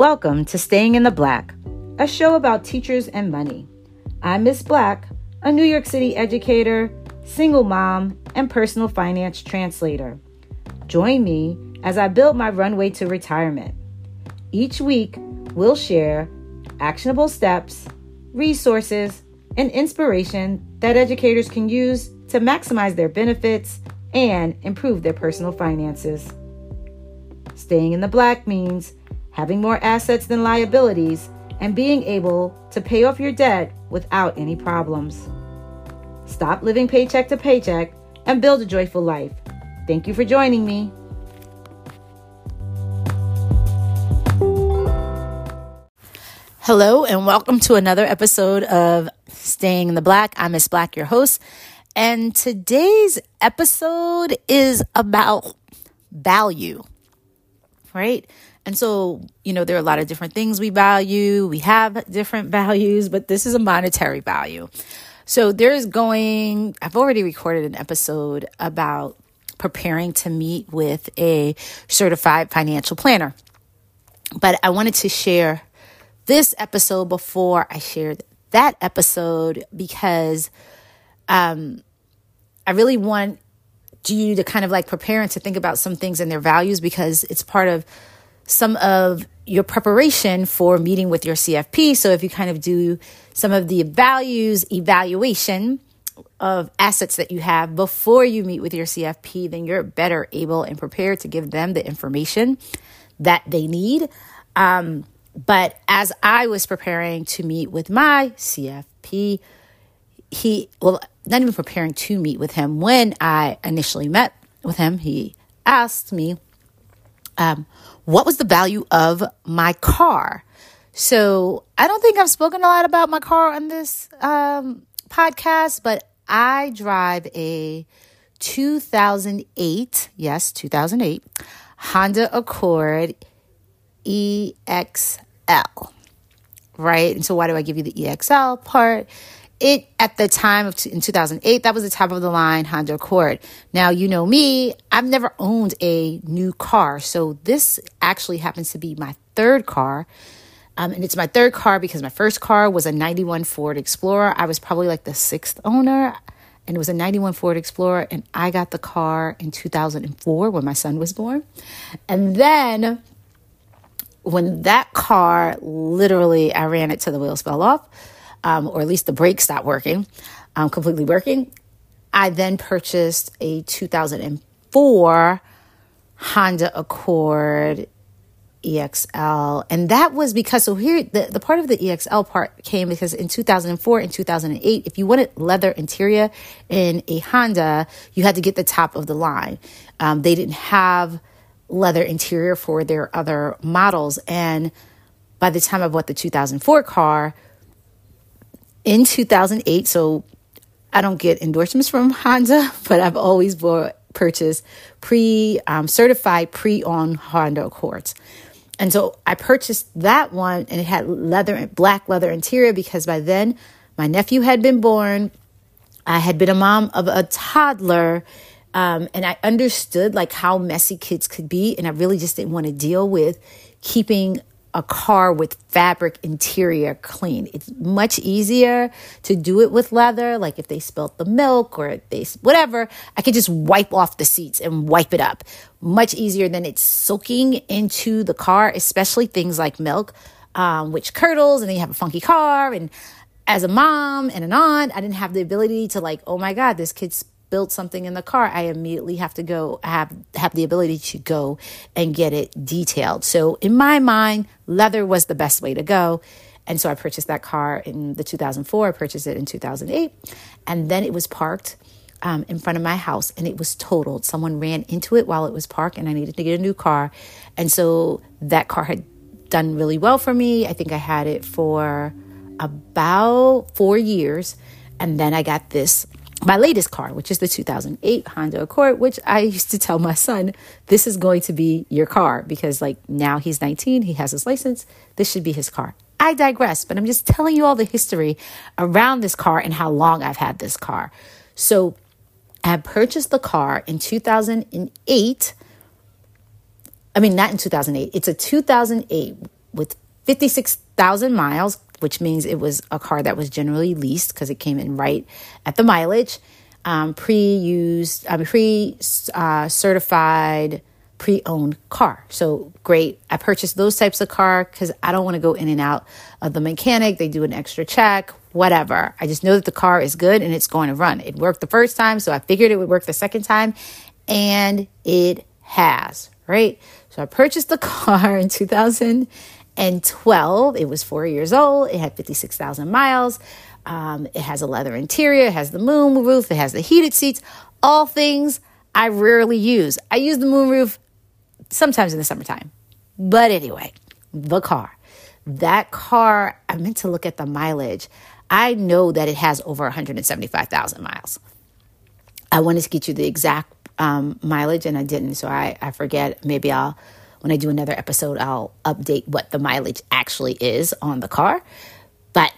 Welcome to Staying in the Black, a show about teachers and money. I'm Miss Black, a New York City educator, single mom, and personal finance translator. Join me as I build my runway to retirement. Each week, we'll share actionable steps, resources, and inspiration that educators can use to maximize their benefits and improve their personal finances. Staying in the black means having more assets than liabilities and being able to pay off your debt without any problems. Stop living paycheck to paycheck and build a joyful life. Thank you for joining me. Hello, and welcome to another episode of Staying in the Black. I'm Miss Black, your host. And today's episode is about value, right? And so, you know, there are a lot of different things we value. We have different values, but this is a monetary value. So there's going, I've already recorded an episode about preparing to meet with a certified financial planner. But I wanted to share this episode before I shared that episode because um, I really want you to kind of like prepare and to think about some things and their values because it's part of some of your preparation for meeting with your CFP. So if you kind of do some of the values evaluation of assets that you have before you meet with your CFP, then you're better able and prepared to give them the information that they need. Um, but as I was preparing to meet with my CFP, he, well, not even preparing to meet with him, when I initially met with him, he asked me, um, what was the value of my car? So I don't think I've spoken a lot about my car on this um, podcast, but I drive a 2008, yes, 2008 Honda Accord EXL, right? And so, why do I give you the EXL part? It at the time of in 2008, that was the top of the line Honda Accord. Now, you know me, I've never owned a new car, so this actually happens to be my third car. Um, and it's my third car because my first car was a 91 Ford Explorer. I was probably like the sixth owner, and it was a 91 Ford Explorer. And I got the car in 2004 when my son was born. And then when that car literally, I ran it till the wheels fell off, um, or at least the brakes stopped working, um, completely working. I then purchased a 2004 Honda Accord EXL. And that was because, so here, the, the part of the EXL part came because in 2004 and 2008, if you wanted leather interior in a Honda, you had to get the top of the line. Um, they didn't have leather interior for their other models. And by the time I bought the 2004 car in 2008, so I don't get endorsements from Honda, but I've always bought purchased pre um, certified pre owned Honda Accords. And so I purchased that one and it had leather black leather interior because by then my nephew had been born. I had been a mom of a toddler um, and I understood like how messy kids could be. And I really just didn't want to deal with keeping a car with fabric interior clean. It's much easier to do it with leather. Like if they spilt the milk or they, whatever, I could just wipe off the seats and wipe it up. Much easier than it's soaking into the car, especially things like milk, um, which curdles and then you have a funky car. And as a mom and an aunt, I didn't have the ability to like, oh my God, this kid's build something in the car, I immediately have to go have have the ability to go and get it detailed. So in my mind, leather was the best way to go. And so I purchased that car in the 2004. I purchased it in 2008, and then it was parked um, in front of my house, and it was totaled. Someone ran into it while it was parked, and I needed to get a new car. And so that car had done really well for me. I think I had it for about four years, and then I got this my latest car, which is the 2008 Honda Accord, which I used to tell my son, this is going to be your car because, like, now he's 19, he has his license, this should be his car. I digress, but I'm just telling you all the history around this car and how long I've had this car. So, I purchased the car in 2008. I mean, not in 2008, it's a 2008 with 56,000 miles, which means it was a car that was generally leased because it came in right at the mileage. Um, pre-used, pre-certified, uh, pre-owned car. So great. I purchased those types of car because I don't want to go in and out of the mechanic. They do an extra check, whatever. I just know that the car is good and it's going to run. It worked the first time, so I figured it would work the second time, and it has. Right. So I purchased the car in 2012. It was four years old. It had 56,000 miles. Um, it has a leather interior. It has the moon roof. It has the heated seats. All things I rarely use. I use the moon roof sometimes in the summertime. But anyway, the car. That car, I meant to look at the mileage. I know that it has over 175,000 miles. I wanted to get you the exact um, mileage and I didn't, so I, I forget. Maybe I'll, when I do another episode, I'll update what the mileage actually is on the car. But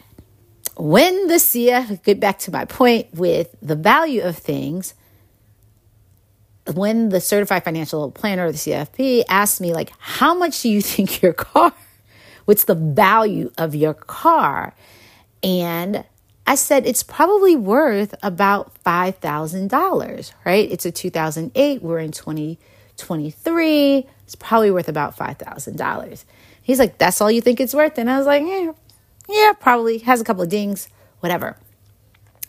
when the CF, get back to my point with the value of things, when the certified financial planner or the CFP asked me, like, how much do you think your car, what's the value of your car? And I said, it's probably worth about $5,000, right? It's a 2008. We're in 2023. It's probably worth about $5,000. He's like, that's all you think it's worth? And I was like, yeah, yeah, probably has a couple of dings, whatever.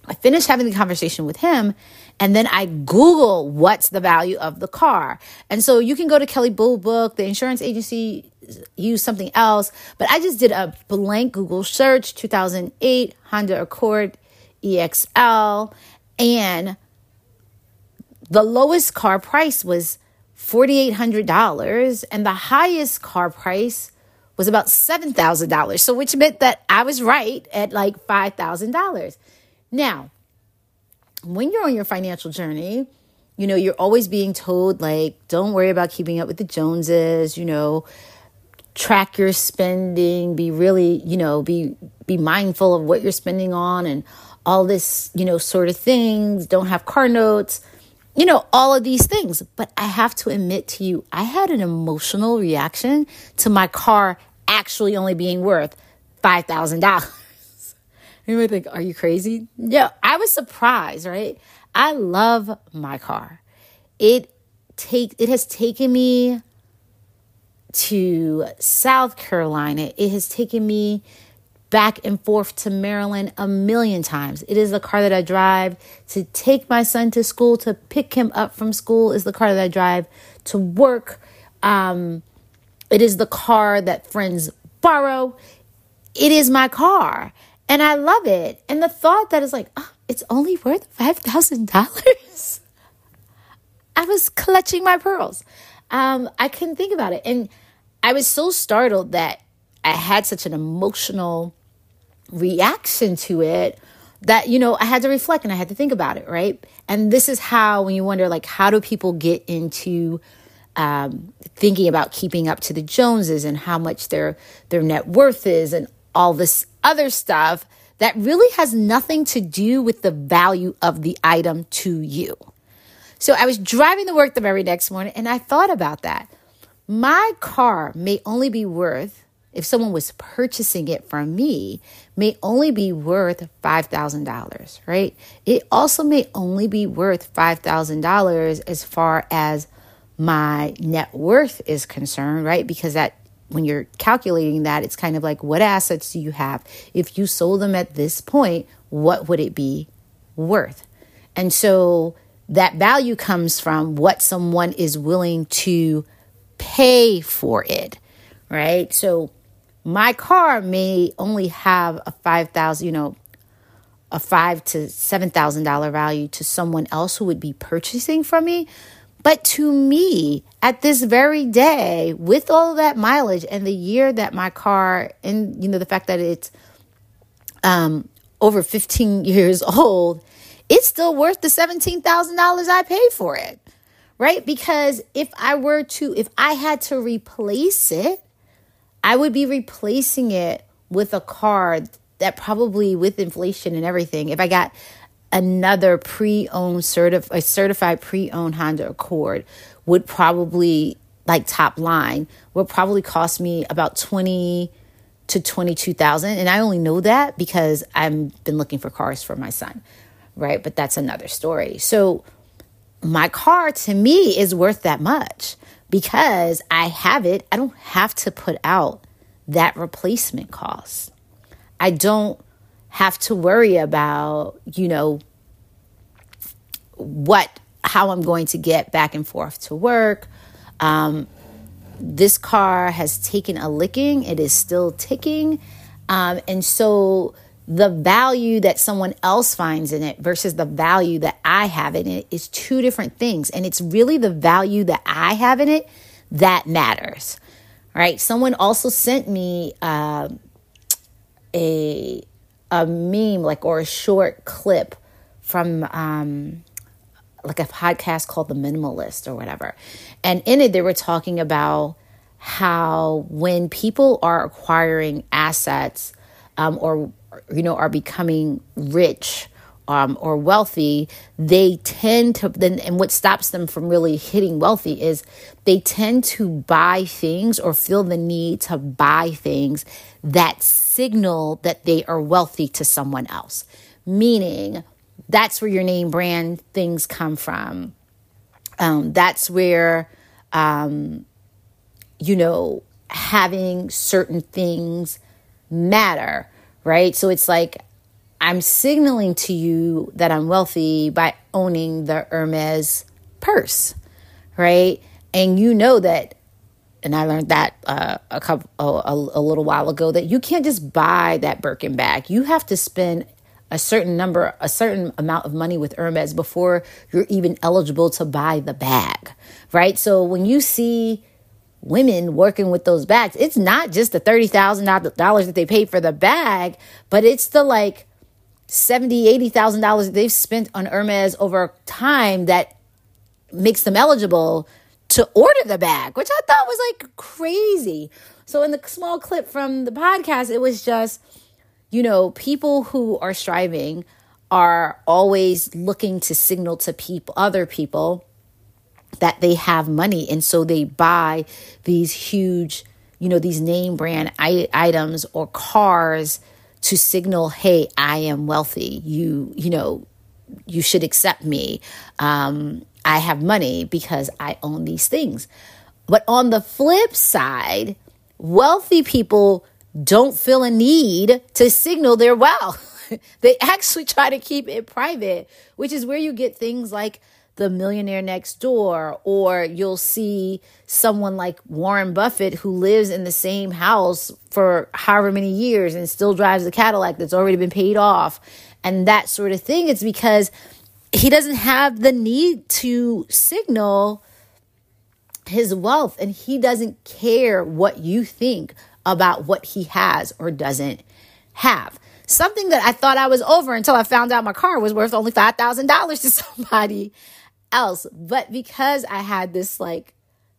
I finished having the conversation with him and then I Google what's the value of the car. And so you can go to Kelley Blue Book, the insurance agency use something else, but I just did a blank Google search 2008 Honda Accord EXL and the lowest car price was $4800 and the highest car price was about $7,000. So which meant that I was right at like $5,000. Now, when you're on your financial journey, you know, you're always being told, like, don't worry about keeping up with the Joneses, you know, track your spending, be really, you know, be be mindful of what you're spending on and all this, you know, sort of things. Don't have car notes, you know, all of these things. But I have to admit to you, I had an emotional reaction to my car actually only being worth five thousand dollars. You might think, are you crazy? Yeah, I was surprised, right? I love my car. It take it has taken me to South Carolina. It has taken me back and forth to Maryland a million times. It is the car that I drive to take my son to school, to pick him up from school, is the car that I drive to work. Um, it is the car that friends borrow. It is my car. And I love it. And the thought that is like, oh, it's only worth $5,000. I was clutching my pearls. Um, I couldn't think about it. And I was so startled that I had such an emotional reaction to it that, you know, I had to reflect and I had to think about it, right? And this is how, when you wonder, like, how do people get into um, thinking about keeping up to the Joneses and how much their their net worth is and all this other stuff that really has nothing to do with the value of the item to you. So I was driving to work the very next morning and I thought about that. My car may only be worth, if someone was purchasing it from me, may only be worth $5,000, right? It also may only be worth $5,000 as far as my net worth is concerned, right? Because that when you're calculating that, it's kind of like what assets do you have? If you sold them at this point, what would it be worth? And so that value comes from what someone is willing to pay for it, right? So my car may only have a 5000 you know, a five to seven thousand dollar value to someone else who would be purchasing from me, but to me, at this very day, with all of that mileage and the year that my car, and you know, the fact that it's um, over 15 years old, it's still worth the $17,000 I paid for it, right? Because if I were to, if I had to replace it, I would be replacing it with a car that probably with inflation and everything, if I got another pre-owned certif- a certified pre-owned Honda Accord would probably like top line would probably cost me about 20 to 22,000 and I only know that because I've been looking for cars for my son, right? But that's another story. So my car to me is worth that much because I have it. I don't have to put out that replacement cost. I don't have to worry about, you know, what how I'm going to get back and forth to work. Um, this car has taken a licking, it is still ticking. Um, and so the value that someone else finds in it versus the value that I have in it is two different things. And it's really the value that I have in it that matters. Right? Someone also sent me uh, a a meme like or a short clip from um, like a podcast called The Minimalist or whatever. And in it, they were talking about how when people are acquiring assets um, or, you know, are becoming rich um, or wealthy, they tend to then, and what stops them from really hitting wealthy is they tend to buy things or feel the need to buy things that signal that they are wealthy to someone else. Meaning, that's where your name brand things come from. Um, that's where, um, you know, having certain things matter, right? So it's like I'm signaling to you that I'm wealthy by owning the Hermes purse, right? And you know that, and I learned that uh, a couple a, a little while ago that you can't just buy that Birkin bag. You have to spend a certain number, a certain amount of money with Hermes before you're even eligible to buy the bag, right? So when you see women working with those bags, it's not just the $30,000 that they paid for the bag, but it's the like 70, $80,000 that they've spent on Hermes over time that makes them eligible to order the bag, which I thought was like crazy. So in the small clip from the podcast, it was just you know, people who are striving are always looking to signal to people, other people, that they have money. And so they buy these huge, you know, these name brand I- items or cars to signal, hey, I am wealthy. You, you know, you should accept me. Um, I have money because I own these things. But on the flip side, wealthy people don't feel a need to signal their wealth. they actually try to keep it private, which is where you get things like the millionaire next door, or you'll see someone like Warren Buffett who lives in the same house for however many years and still drives a Cadillac that's already been paid off, and that sort of thing. It's because he doesn't have the need to signal his wealth and he doesn't care what you think about what he has or doesn't have. Something that I thought I was over until I found out my car was worth only $5,000 to somebody else. But because I had this like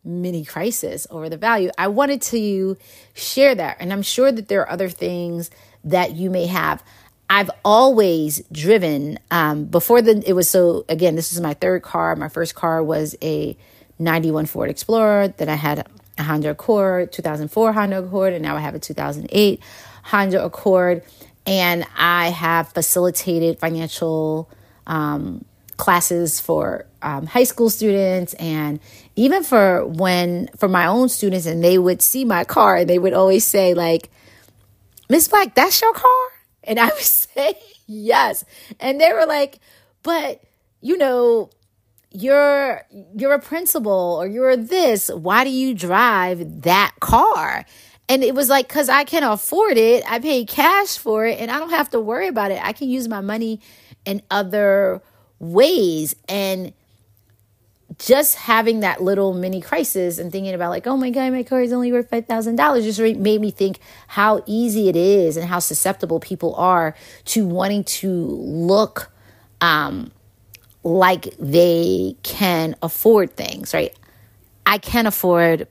mini crisis over the value, I wanted to share that. And I'm sure that there are other things that you may have. I've always driven um, before the it was so again this is my third car my first car was a 91 Ford Explorer then I had a Honda Accord, 2004 Honda Accord, and now I have a 2008 Honda Accord. And I have facilitated financial um, classes for um, high school students and even for when for my own students and they would see my car and they would always say like miss black that's your car? And i would say yes. And they were like but you know you're you're a principal or you're this. Why do you drive that car? And it was like because i can afford it. I pay cash for it and i don't have to worry about it. I can use my money in other ways. And just having that little mini crisis and thinking about like oh my god my car is only worth $5000 just made me think how easy it is and how susceptible people are to wanting to look um like they can afford things, right? I can afford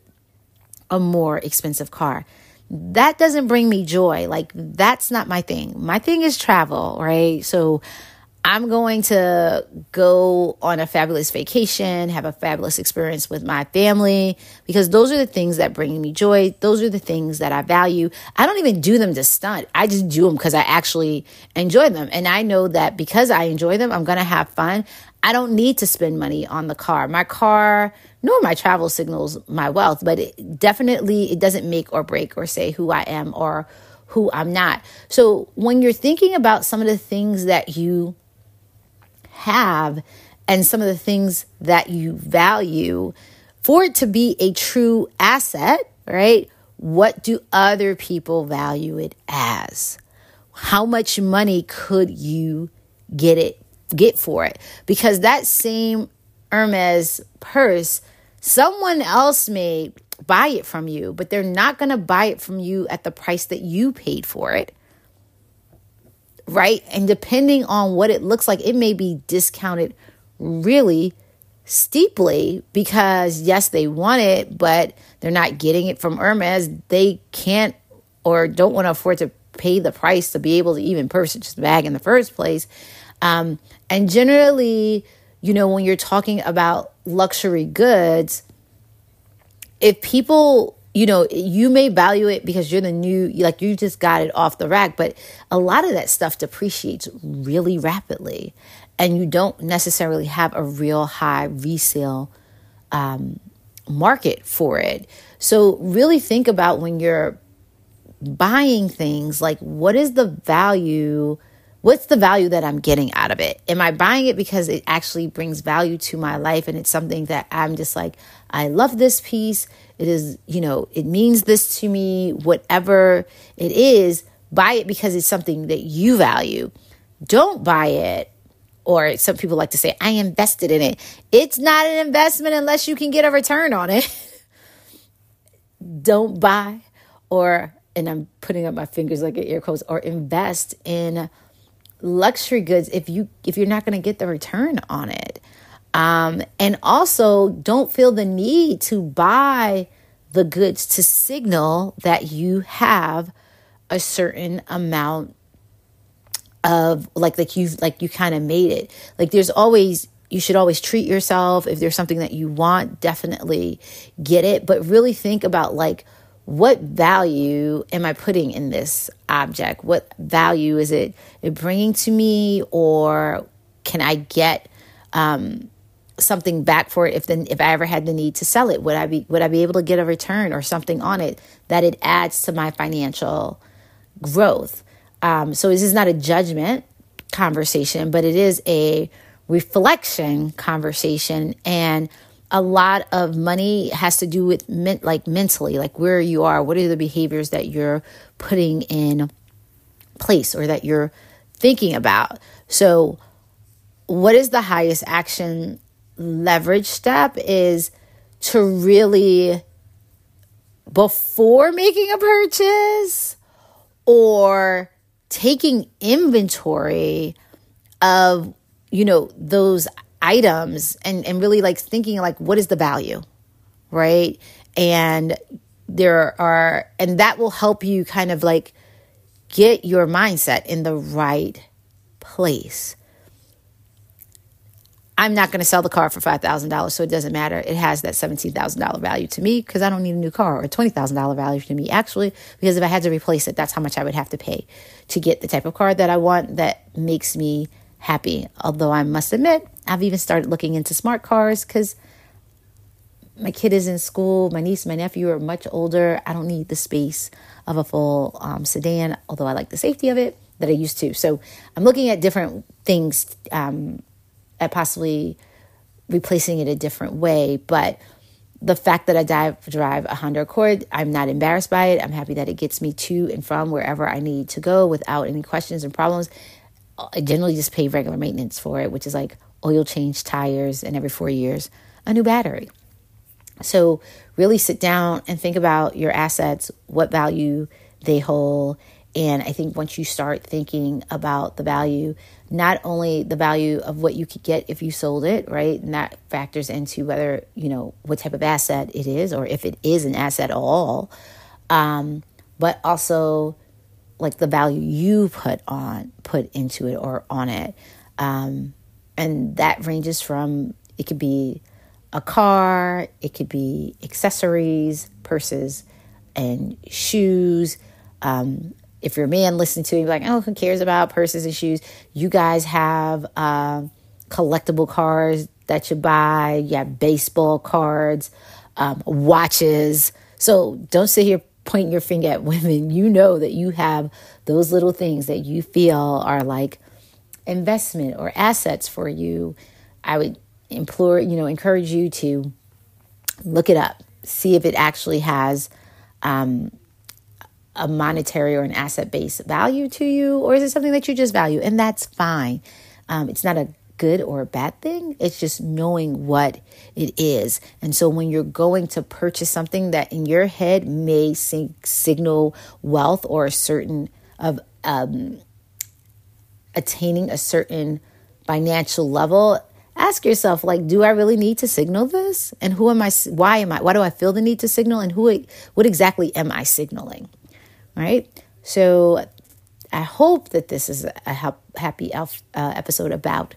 a more expensive car. That doesn't bring me joy. Like, that's not my thing. My thing is travel, right? So, I'm going to go on a fabulous vacation, have a fabulous experience with my family, because those are the things that bring me joy. Those are the things that I value. I don't even do them to stunt. I just do them because I actually enjoy them. And I know that because I enjoy them, I'm going to have fun. I don't need to spend money on the car. My car, nor my travel signals my wealth, but it definitely it doesn't make or break or say who I am or who I'm not. So when you're thinking about some of the things that you have and some of the things that you value for it to be a true asset, right? What do other people value it as? How much money could you get it get for it? Because that same Hermes purse, someone else may buy it from you, but they're not going to buy it from you at the price that you paid for it right? And depending on what it looks like, it may be discounted really steeply because, yes, they want it, but they're not getting it from Hermes. They can't or don't want to afford to pay the price to be able to even purchase the bag in the first place. Um, and generally, you know, when you're talking about luxury goods, if people you know, you may value it because you're the new, like you just got it off the rack, but a lot of that stuff depreciates really rapidly. And you don't necessarily have a real high resale um, market for it. So, really think about when you're buying things, like what is the value? What's the value that I'm getting out of it? Am I buying it because it actually brings value to my life and it's something that I'm just like, I love this piece it is, you know, it means this to me, whatever it is, buy it because it's something that you value. Don't buy it, or some people like to say, I invested in it. It's not an investment unless you can get a return on it. Don't buy, or, and I'm putting up my fingers like an air quotes, or invest in luxury goods if you if you're not going to get the return on it um, and also, don't feel the need to buy the goods to signal that you have a certain amount of like like you've like you kind of made it. Like there's always you should always treat yourself if there's something that you want, definitely get it, but really think about like what value am I putting in this object? What value is it, bringing to me, or can I get um, something back for it if then if I ever had the need to sell it would I be would I be able to get a return or something on it that it adds to my financial growth? Um, so this is not a judgment conversation but it is a reflection conversation. And a lot of money has to do with like mentally like where you are what are the behaviors that you're putting in place or that you're thinking about? So what is the highest action leverage step is to really, before making a purchase or taking inventory of, you know, those items and, and really like thinking like, what is the value? Right. And there are, and that will help you kind of like get your mindset in the right place. I'm not going to sell the car for $5,000, so it doesn't matter. It has that $17,000 value to me because I don't need a new car or $20,000 value to me, actually, because if I had to replace it, that's how much I would have to pay to get the type of car that I want that makes me happy. Although I must admit, I've even started looking into smart cars because my kid is in school, my niece, my nephew are much older. I don't need the space of a full um, sedan, although I like the safety of it that I used to. So I'm looking at different things. Um, at possibly replacing it a different way. But the fact that I drive, drive a Honda Accord, I'm not embarrassed by it. I'm happy that it gets me to and from wherever I need to go without any questions and problems. I generally just pay regular maintenance for it, which is like oil change, tires, and every four years, a new battery. So, really sit down and think about your assets, what value they hold, and I think once you start thinking about the value, not only the value of what you could get if you sold it, right? And that factors into whether, you know, what type of asset it is or if it is an asset at all. Um, but also like the value you put on put into it or on it. Um, and that ranges from it could be a car, it could be accessories, purses, and shoes. Um, if you're a man listening to me, like, oh, who cares about purses and shoes? You guys have uh, collectible cars that you buy, you have baseball cards, um, watches. So don't sit here pointing your finger at women. You know that you have those little things that you feel are like investment or assets for you. I would implore, you know, encourage you to look it up, see if it actually has um, a monetary or an asset based value to you, or is it something that you just value? And that's fine. Um, it's not a good or a bad thing. It's just knowing what it is. And so when you're going to purchase something that in your head may signal wealth or a certain of um, attaining a certain financial level, ask yourself like do i really need to signal this and who am i why am i why do i feel the need to signal and who what exactly am i signaling right? So I hope that this is a happy uh, episode about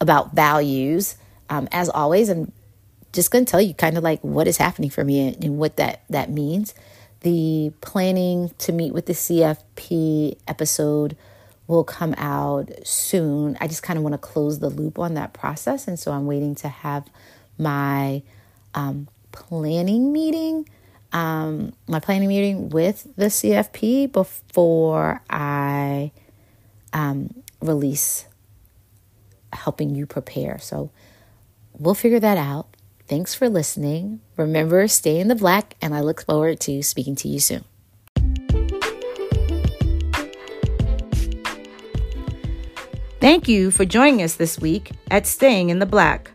about values. Um, as always, I'm just going to tell you kind of like what is happening for me and what that that means. The planning to meet with the CFP episode will come out soon. I just kind of want to close the loop on that process, and so I'm waiting to have my um, planning meeting um, my planning meeting with the CFP before I um, release helping you prepare. So we'll figure that out. Thanks for listening. Remember, stay in the black, and I look forward to speaking to you soon. Thank you for joining us this week at Staying in the Black.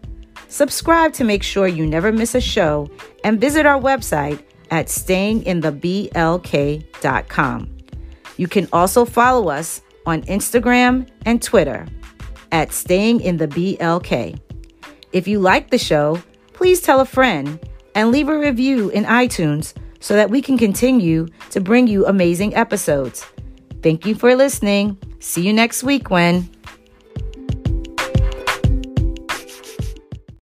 Subscribe to make sure you never miss a show and visit our website at stayingintheblk.com. You can also follow us on Instagram and Twitter at Staying in the BLK. If you like the show, please tell a friend and leave a review in iTunes so that we can continue to bring you amazing episodes. Thank you for listening. See you next week, when.